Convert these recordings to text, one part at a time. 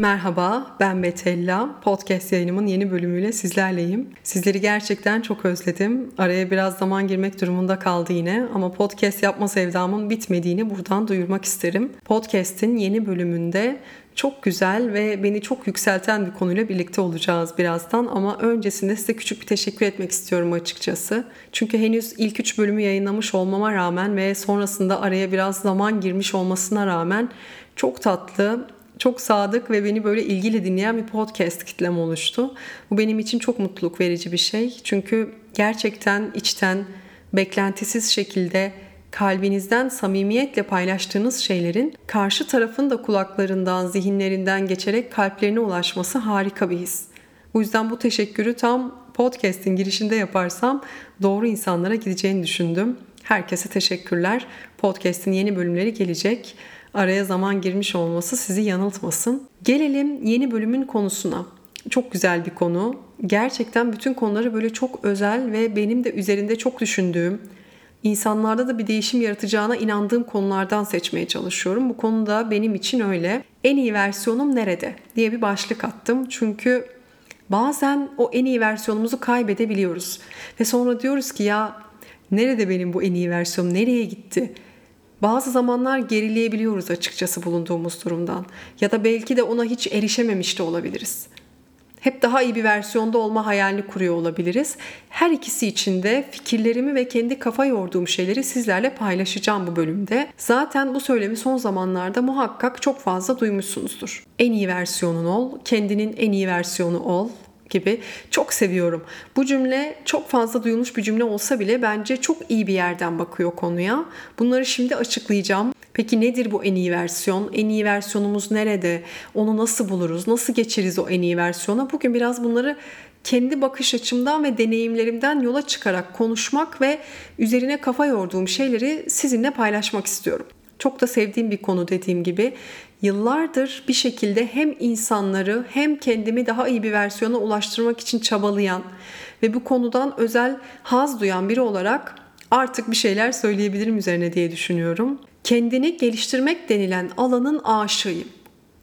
Merhaba, ben Betella. Podcast yayınımın yeni bölümüyle sizlerleyim. Sizleri gerçekten çok özledim. Araya biraz zaman girmek durumunda kaldı yine ama podcast yapma sevdamın bitmediğini buradan duyurmak isterim. Podcast'in yeni bölümünde çok güzel ve beni çok yükselten bir konuyla birlikte olacağız birazdan ama öncesinde size küçük bir teşekkür etmek istiyorum açıkçası. Çünkü henüz ilk üç bölümü yayınlamış olmama rağmen ve sonrasında araya biraz zaman girmiş olmasına rağmen çok tatlı, çok sadık ve beni böyle ilgili dinleyen bir podcast kitlem oluştu. Bu benim için çok mutluluk verici bir şey. Çünkü gerçekten içten, beklentisiz şekilde kalbinizden samimiyetle paylaştığınız şeylerin karşı tarafın da kulaklarından, zihinlerinden geçerek kalplerine ulaşması harika bir his. Bu yüzden bu teşekkürü tam podcast'in girişinde yaparsam doğru insanlara gideceğini düşündüm. Herkese teşekkürler. Podcast'in yeni bölümleri gelecek araya zaman girmiş olması sizi yanıltmasın. Gelelim yeni bölümün konusuna. Çok güzel bir konu. Gerçekten bütün konuları böyle çok özel ve benim de üzerinde çok düşündüğüm, insanlarda da bir değişim yaratacağına inandığım konulardan seçmeye çalışıyorum. Bu konuda benim için öyle. En iyi versiyonum nerede diye bir başlık attım. Çünkü bazen o en iyi versiyonumuzu kaybedebiliyoruz. Ve sonra diyoruz ki ya nerede benim bu en iyi versiyonum nereye gitti? Bazı zamanlar gerileyebiliyoruz açıkçası bulunduğumuz durumdan. Ya da belki de ona hiç erişememiş de olabiliriz. Hep daha iyi bir versiyonda olma hayalini kuruyor olabiliriz. Her ikisi için de fikirlerimi ve kendi kafa yorduğum şeyleri sizlerle paylaşacağım bu bölümde. Zaten bu söylemi son zamanlarda muhakkak çok fazla duymuşsunuzdur. En iyi versiyonun ol, kendinin en iyi versiyonu ol gibi çok seviyorum. Bu cümle çok fazla duyulmuş bir cümle olsa bile bence çok iyi bir yerden bakıyor konuya. Bunları şimdi açıklayacağım. Peki nedir bu en iyi versiyon? En iyi versiyonumuz nerede? Onu nasıl buluruz? Nasıl geçeriz o en iyi versiyona? Bugün biraz bunları kendi bakış açımdan ve deneyimlerimden yola çıkarak konuşmak ve üzerine kafa yorduğum şeyleri sizinle paylaşmak istiyorum. Çok da sevdiğim bir konu dediğim gibi yıllardır bir şekilde hem insanları hem kendimi daha iyi bir versiyona ulaştırmak için çabalayan ve bu konudan özel haz duyan biri olarak artık bir şeyler söyleyebilirim üzerine diye düşünüyorum. Kendini geliştirmek denilen alanın aşığıyım.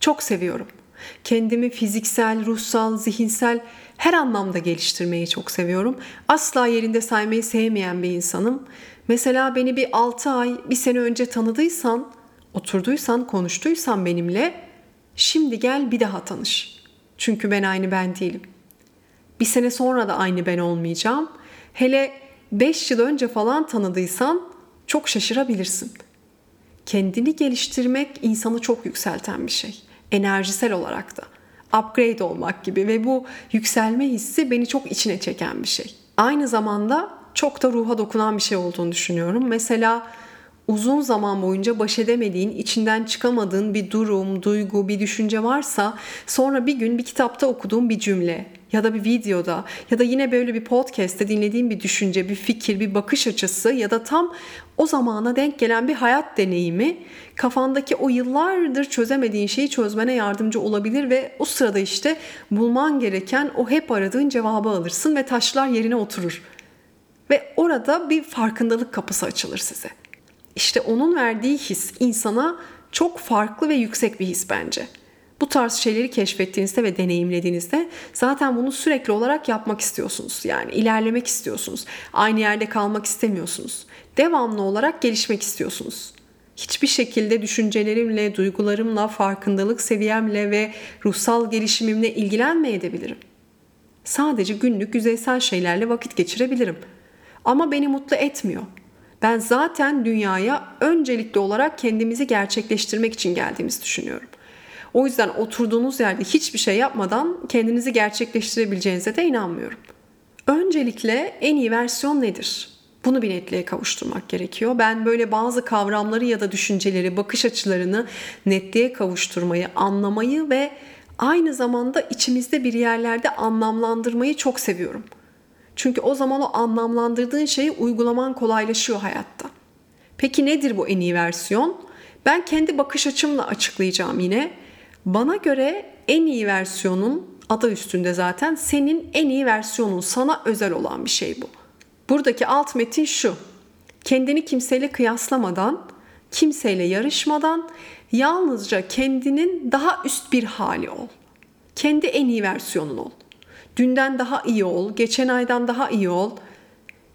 Çok seviyorum. Kendimi fiziksel, ruhsal, zihinsel her anlamda geliştirmeyi çok seviyorum. Asla yerinde saymayı sevmeyen bir insanım. Mesela beni bir 6 ay, bir sene önce tanıdıysan oturduysan, konuştuysan benimle şimdi gel bir daha tanış. Çünkü ben aynı ben değilim. Bir sene sonra da aynı ben olmayacağım. Hele 5 yıl önce falan tanıdıysan çok şaşırabilirsin. Kendini geliştirmek insanı çok yükselten bir şey. Enerjisel olarak da. Upgrade olmak gibi ve bu yükselme hissi beni çok içine çeken bir şey. Aynı zamanda çok da ruha dokunan bir şey olduğunu düşünüyorum. Mesela uzun zaman boyunca baş edemediğin, içinden çıkamadığın bir durum, duygu, bir düşünce varsa sonra bir gün bir kitapta okuduğun bir cümle ya da bir videoda ya da yine böyle bir podcast'te dinlediğin bir düşünce, bir fikir, bir bakış açısı ya da tam o zamana denk gelen bir hayat deneyimi kafandaki o yıllardır çözemediğin şeyi çözmene yardımcı olabilir ve o sırada işte bulman gereken o hep aradığın cevabı alırsın ve taşlar yerine oturur. Ve orada bir farkındalık kapısı açılır size. İşte onun verdiği his insana çok farklı ve yüksek bir his bence. Bu tarz şeyleri keşfettiğinizde ve deneyimlediğinizde zaten bunu sürekli olarak yapmak istiyorsunuz. Yani ilerlemek istiyorsunuz. Aynı yerde kalmak istemiyorsunuz. Devamlı olarak gelişmek istiyorsunuz. Hiçbir şekilde düşüncelerimle, duygularımla, farkındalık seviyemle ve ruhsal gelişimimle ilgilenmeyebilirim. Sadece günlük yüzeysel şeylerle vakit geçirebilirim. Ama beni mutlu etmiyor. Ben zaten dünyaya öncelikli olarak kendimizi gerçekleştirmek için geldiğimizi düşünüyorum. O yüzden oturduğunuz yerde hiçbir şey yapmadan kendinizi gerçekleştirebileceğinize de inanmıyorum. Öncelikle en iyi versiyon nedir? Bunu bir netliğe kavuşturmak gerekiyor. Ben böyle bazı kavramları ya da düşünceleri, bakış açılarını netliğe kavuşturmayı, anlamayı ve aynı zamanda içimizde bir yerlerde anlamlandırmayı çok seviyorum. Çünkü o zaman o anlamlandırdığın şeyi uygulaman kolaylaşıyor hayatta. Peki nedir bu en iyi versiyon? Ben kendi bakış açımla açıklayacağım yine. Bana göre en iyi versiyonun adı üstünde zaten senin en iyi versiyonun sana özel olan bir şey bu. Buradaki alt metin şu. Kendini kimseyle kıyaslamadan Kimseyle yarışmadan yalnızca kendinin daha üst bir hali ol. Kendi en iyi versiyonun ol. Dünden daha iyi ol, geçen aydan daha iyi ol.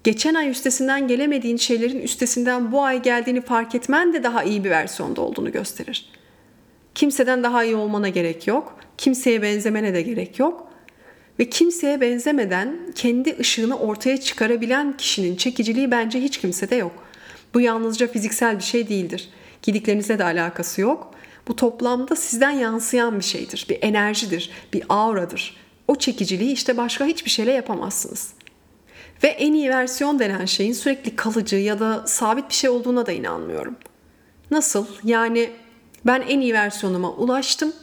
Geçen ay üstesinden gelemediğin şeylerin üstesinden bu ay geldiğini fark etmen de daha iyi bir versiyonda olduğunu gösterir. Kimseden daha iyi olmana gerek yok. Kimseye benzemene de gerek yok. Ve kimseye benzemeden kendi ışığını ortaya çıkarabilen kişinin çekiciliği bence hiç kimsede yok. Bu yalnızca fiziksel bir şey değildir. Gidiklerinizle de alakası yok. Bu toplamda sizden yansıyan bir şeydir, bir enerjidir, bir auradır. O çekiciliği işte başka hiçbir şeyle yapamazsınız. Ve en iyi versiyon denen şeyin sürekli kalıcı ya da sabit bir şey olduğuna da inanmıyorum. Nasıl? Yani ben en iyi versiyonuma ulaştım.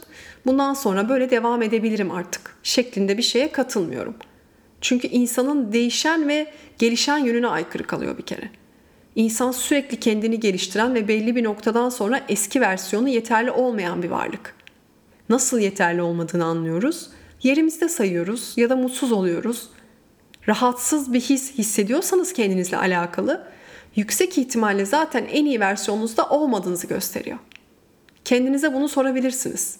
Bundan sonra böyle devam edebilirim artık şeklinde bir şeye katılmıyorum. Çünkü insanın değişen ve gelişen yönüne aykırı kalıyor bir kere. İnsan sürekli kendini geliştiren ve belli bir noktadan sonra eski versiyonu yeterli olmayan bir varlık. Nasıl yeterli olmadığını anlıyoruz. Yerimizde sayıyoruz ya da mutsuz oluyoruz. Rahatsız bir his hissediyorsanız kendinizle alakalı yüksek ihtimalle zaten en iyi versiyonunuzda olmadığınızı gösteriyor. Kendinize bunu sorabilirsiniz.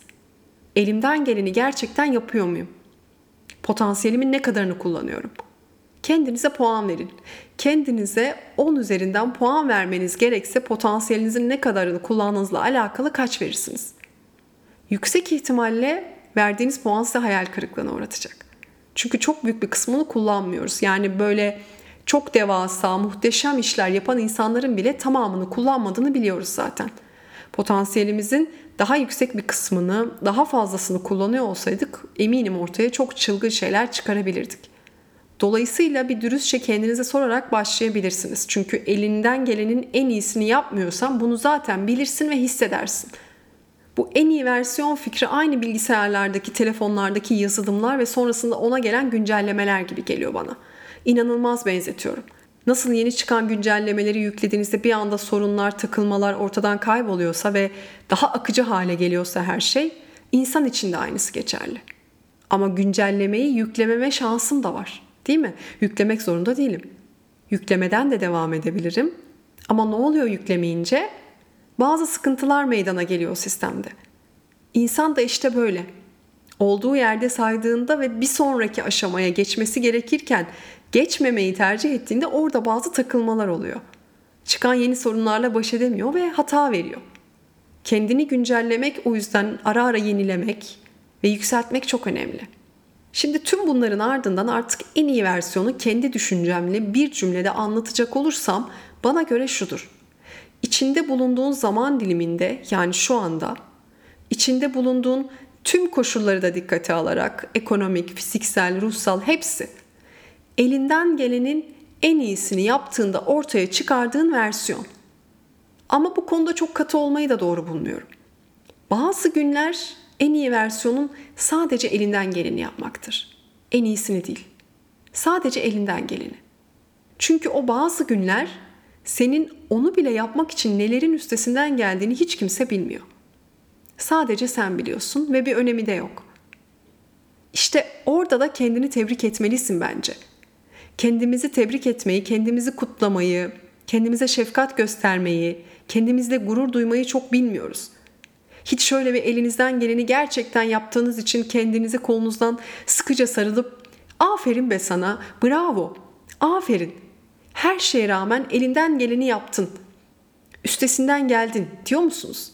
Elimden geleni gerçekten yapıyor muyum? Potansiyelimin ne kadarını kullanıyorum? Kendinize puan verin. Kendinize 10 üzerinden puan vermeniz gerekse potansiyelinizin ne kadarını kullandığınızla alakalı kaç verirsiniz? Yüksek ihtimalle verdiğiniz puan size hayal kırıklığına uğratacak. Çünkü çok büyük bir kısmını kullanmıyoruz. Yani böyle çok devasa, muhteşem işler yapan insanların bile tamamını kullanmadığını biliyoruz zaten. Potansiyelimizin daha yüksek bir kısmını, daha fazlasını kullanıyor olsaydık eminim ortaya çok çılgın şeyler çıkarabilirdik. Dolayısıyla bir dürüstçe kendinize sorarak başlayabilirsiniz. Çünkü elinden gelenin en iyisini yapmıyorsan bunu zaten bilirsin ve hissedersin. Bu en iyi versiyon fikri aynı bilgisayarlardaki, telefonlardaki yazılımlar ve sonrasında ona gelen güncellemeler gibi geliyor bana. İnanılmaz benzetiyorum. Nasıl yeni çıkan güncellemeleri yüklediğinizde bir anda sorunlar, takılmalar ortadan kayboluyorsa ve daha akıcı hale geliyorsa her şey, insan için de aynısı geçerli. Ama güncellemeyi yüklememe şansım da var. Değil mi? Yüklemek zorunda değilim. Yüklemeden de devam edebilirim. Ama ne oluyor yüklemeyince? Bazı sıkıntılar meydana geliyor sistemde. İnsan da işte böyle. Olduğu yerde saydığında ve bir sonraki aşamaya geçmesi gerekirken geçmemeyi tercih ettiğinde orada bazı takılmalar oluyor. Çıkan yeni sorunlarla baş edemiyor ve hata veriyor. Kendini güncellemek o yüzden ara ara yenilemek ve yükseltmek çok önemli. Şimdi tüm bunların ardından artık en iyi versiyonu kendi düşüncemle bir cümlede anlatacak olursam bana göre şudur. İçinde bulunduğun zaman diliminde yani şu anda içinde bulunduğun tüm koşulları da dikkate alarak ekonomik, fiziksel, ruhsal hepsi elinden gelenin en iyisini yaptığında ortaya çıkardığın versiyon. Ama bu konuda çok katı olmayı da doğru bulmuyorum. Bazı günler en iyi versiyonun sadece elinden geleni yapmaktır. En iyisini değil. Sadece elinden geleni. Çünkü o bazı günler senin onu bile yapmak için nelerin üstesinden geldiğini hiç kimse bilmiyor. Sadece sen biliyorsun ve bir önemi de yok. İşte orada da kendini tebrik etmelisin bence. Kendimizi tebrik etmeyi, kendimizi kutlamayı, kendimize şefkat göstermeyi, kendimizle gurur duymayı çok bilmiyoruz. Hiç şöyle bir elinizden geleni gerçekten yaptığınız için kendinizi kolunuzdan sıkıca sarılıp aferin be sana, bravo, aferin. Her şeye rağmen elinden geleni yaptın. Üstesinden geldin diyor musunuz?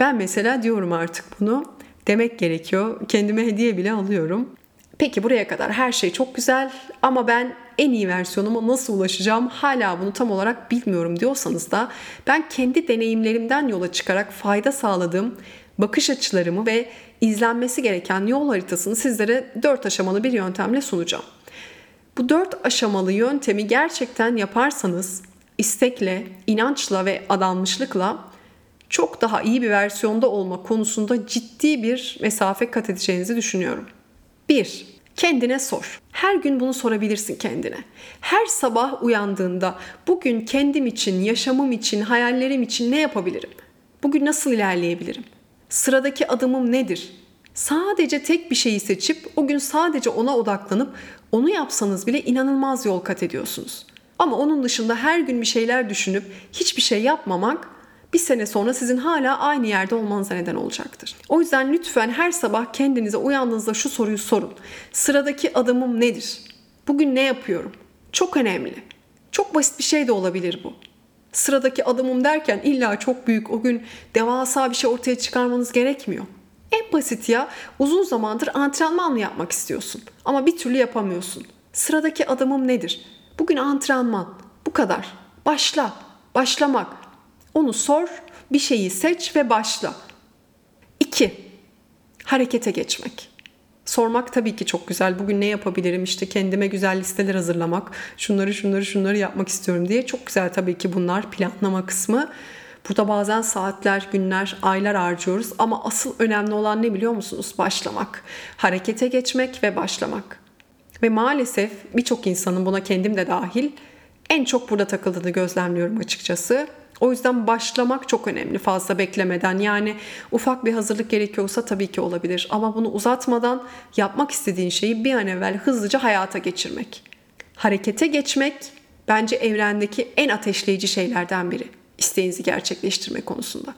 Ben mesela diyorum artık bunu. Demek gerekiyor. Kendime hediye bile alıyorum. Peki buraya kadar her şey çok güzel ama ben en iyi versiyonuma nasıl ulaşacağım hala bunu tam olarak bilmiyorum diyorsanız da ben kendi deneyimlerimden yola çıkarak fayda sağladığım bakış açılarımı ve izlenmesi gereken yol haritasını sizlere dört aşamalı bir yöntemle sunacağım. Bu dört aşamalı yöntemi gerçekten yaparsanız istekle, inançla ve adanmışlıkla çok daha iyi bir versiyonda olma konusunda ciddi bir mesafe kat edeceğinizi düşünüyorum. 1. Kendine sor. Her gün bunu sorabilirsin kendine. Her sabah uyandığında bugün kendim için, yaşamım için, hayallerim için ne yapabilirim? Bugün nasıl ilerleyebilirim? Sıradaki adımım nedir? Sadece tek bir şeyi seçip o gün sadece ona odaklanıp onu yapsanız bile inanılmaz yol kat ediyorsunuz. Ama onun dışında her gün bir şeyler düşünüp hiçbir şey yapmamak bir sene sonra sizin hala aynı yerde olmanıza neden olacaktır. O yüzden lütfen her sabah kendinize uyandığınızda şu soruyu sorun. Sıradaki adımım nedir? Bugün ne yapıyorum? Çok önemli. Çok basit bir şey de olabilir bu. Sıradaki adımım derken illa çok büyük o gün devasa bir şey ortaya çıkarmanız gerekmiyor. En basit ya uzun zamandır antrenman mı yapmak istiyorsun ama bir türlü yapamıyorsun. Sıradaki adımım nedir? Bugün antrenman. Bu kadar. Başla. Başlamak. Onu sor, bir şeyi seç ve başla. 2. Harekete geçmek. Sormak tabii ki çok güzel. Bugün ne yapabilirim? İşte kendime güzel listeler hazırlamak. Şunları şunları şunları yapmak istiyorum diye. Çok güzel tabii ki bunlar planlama kısmı. Burada bazen saatler, günler, aylar harcıyoruz ama asıl önemli olan ne biliyor musunuz? Başlamak. Harekete geçmek ve başlamak. Ve maalesef birçok insanın buna kendim de dahil en çok burada takıldığını gözlemliyorum açıkçası. O yüzden başlamak çok önemli fazla beklemeden. Yani ufak bir hazırlık gerekiyorsa tabii ki olabilir. Ama bunu uzatmadan yapmak istediğin şeyi bir an evvel hızlıca hayata geçirmek. Harekete geçmek bence evrendeki en ateşleyici şeylerden biri. İsteğinizi gerçekleştirme konusunda.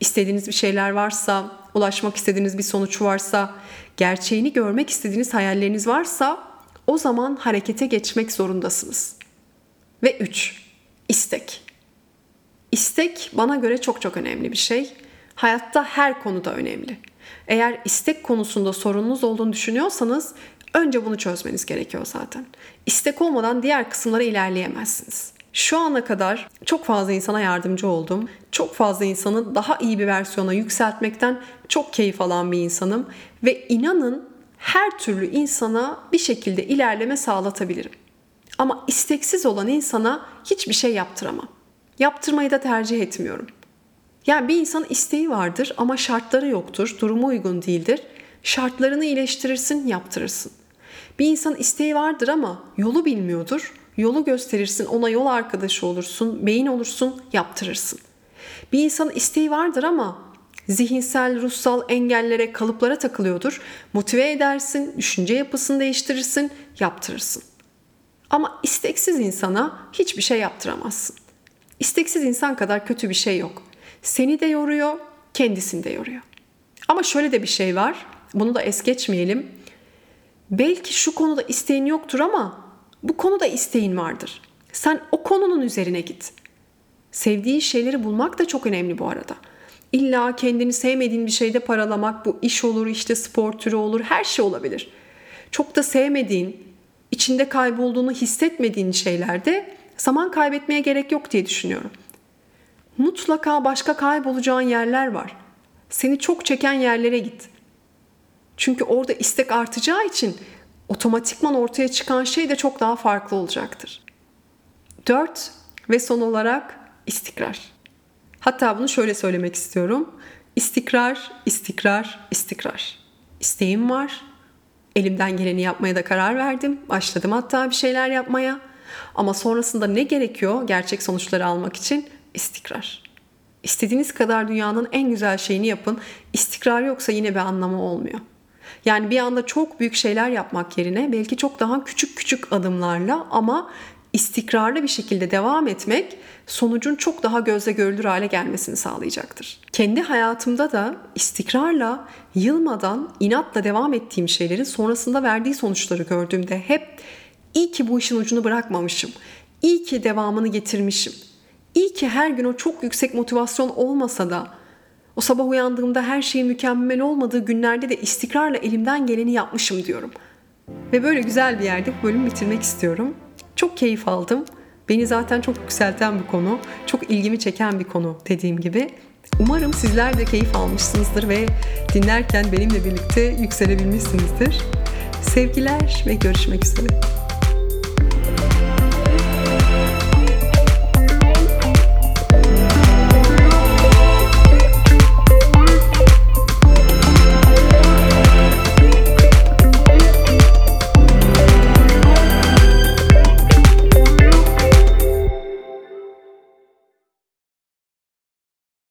İstediğiniz bir şeyler varsa, ulaşmak istediğiniz bir sonuç varsa, gerçeğini görmek istediğiniz hayalleriniz varsa o zaman harekete geçmek zorundasınız. Ve 3. istek. İstek bana göre çok çok önemli bir şey. Hayatta her konuda önemli. Eğer istek konusunda sorununuz olduğunu düşünüyorsanız önce bunu çözmeniz gerekiyor zaten. İstek olmadan diğer kısımlara ilerleyemezsiniz. Şu ana kadar çok fazla insana yardımcı oldum. Çok fazla insanı daha iyi bir versiyona yükseltmekten çok keyif alan bir insanım ve inanın her türlü insana bir şekilde ilerleme sağlatabilirim. Ama isteksiz olan insana hiçbir şey yaptıramam. Yaptırmayı da tercih etmiyorum. Yani bir insan isteği vardır ama şartları yoktur, durumu uygun değildir. Şartlarını iyileştirirsin, yaptırırsın. Bir insan isteği vardır ama yolu bilmiyordur. Yolu gösterirsin, ona yol arkadaşı olursun, beyin olursun, yaptırırsın. Bir insan isteği vardır ama zihinsel, ruhsal engellere, kalıplara takılıyordur. Motive edersin, düşünce yapısını değiştirirsin, yaptırırsın. Ama isteksiz insana hiçbir şey yaptıramazsın. İsteksiz insan kadar kötü bir şey yok. Seni de yoruyor, kendisini de yoruyor. Ama şöyle de bir şey var. Bunu da es geçmeyelim. Belki şu konuda isteğin yoktur ama bu konuda isteğin vardır. Sen o konunun üzerine git. Sevdiğin şeyleri bulmak da çok önemli bu arada. İlla kendini sevmediğin bir şeyde paralamak bu iş olur, işte spor türü olur, her şey olabilir. Çok da sevmediğin, içinde kaybolduğunu hissetmediğin şeylerde zaman kaybetmeye gerek yok diye düşünüyorum. Mutlaka başka kaybolacağın yerler var. Seni çok çeken yerlere git. Çünkü orada istek artacağı için otomatikman ortaya çıkan şey de çok daha farklı olacaktır. 4 ve son olarak istikrar. Hatta bunu şöyle söylemek istiyorum. İstikrar, istikrar, istikrar. İsteğim var. Elimden geleni yapmaya da karar verdim. Başladım hatta bir şeyler yapmaya. Ama sonrasında ne gerekiyor gerçek sonuçları almak için? İstikrar. İstediğiniz kadar dünyanın en güzel şeyini yapın. İstikrar yoksa yine bir anlamı olmuyor. Yani bir anda çok büyük şeyler yapmak yerine belki çok daha küçük küçük adımlarla ama istikrarlı bir şekilde devam etmek sonucun çok daha gözle görülür hale gelmesini sağlayacaktır. Kendi hayatımda da istikrarla, yılmadan, inatla devam ettiğim şeylerin sonrasında verdiği sonuçları gördüğümde hep iyi ki bu işin ucunu bırakmamışım. İyi ki devamını getirmişim. İyi ki her gün o çok yüksek motivasyon olmasa da o sabah uyandığımda her şeyin mükemmel olmadığı günlerde de istikrarla elimden geleni yapmışım diyorum. Ve böyle güzel bir yerde bu bölümü bitirmek istiyorum. Çok keyif aldım. Beni zaten çok yükselten bir konu, çok ilgimi çeken bir konu dediğim gibi. Umarım sizler de keyif almışsınızdır ve dinlerken benimle birlikte yükselebilmişsinizdir. Sevgiler ve görüşmek üzere.